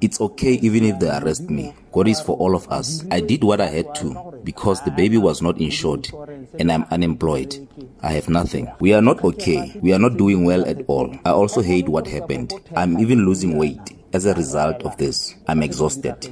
It's okay even if they arrest me. God is for all of us. I did what I had to because the baby was not insured and I'm unemployed. I have nothing. We are not okay. We are not doing well at all. I also hate what happened. I'm even losing weight as a result of this. I'm exhausted.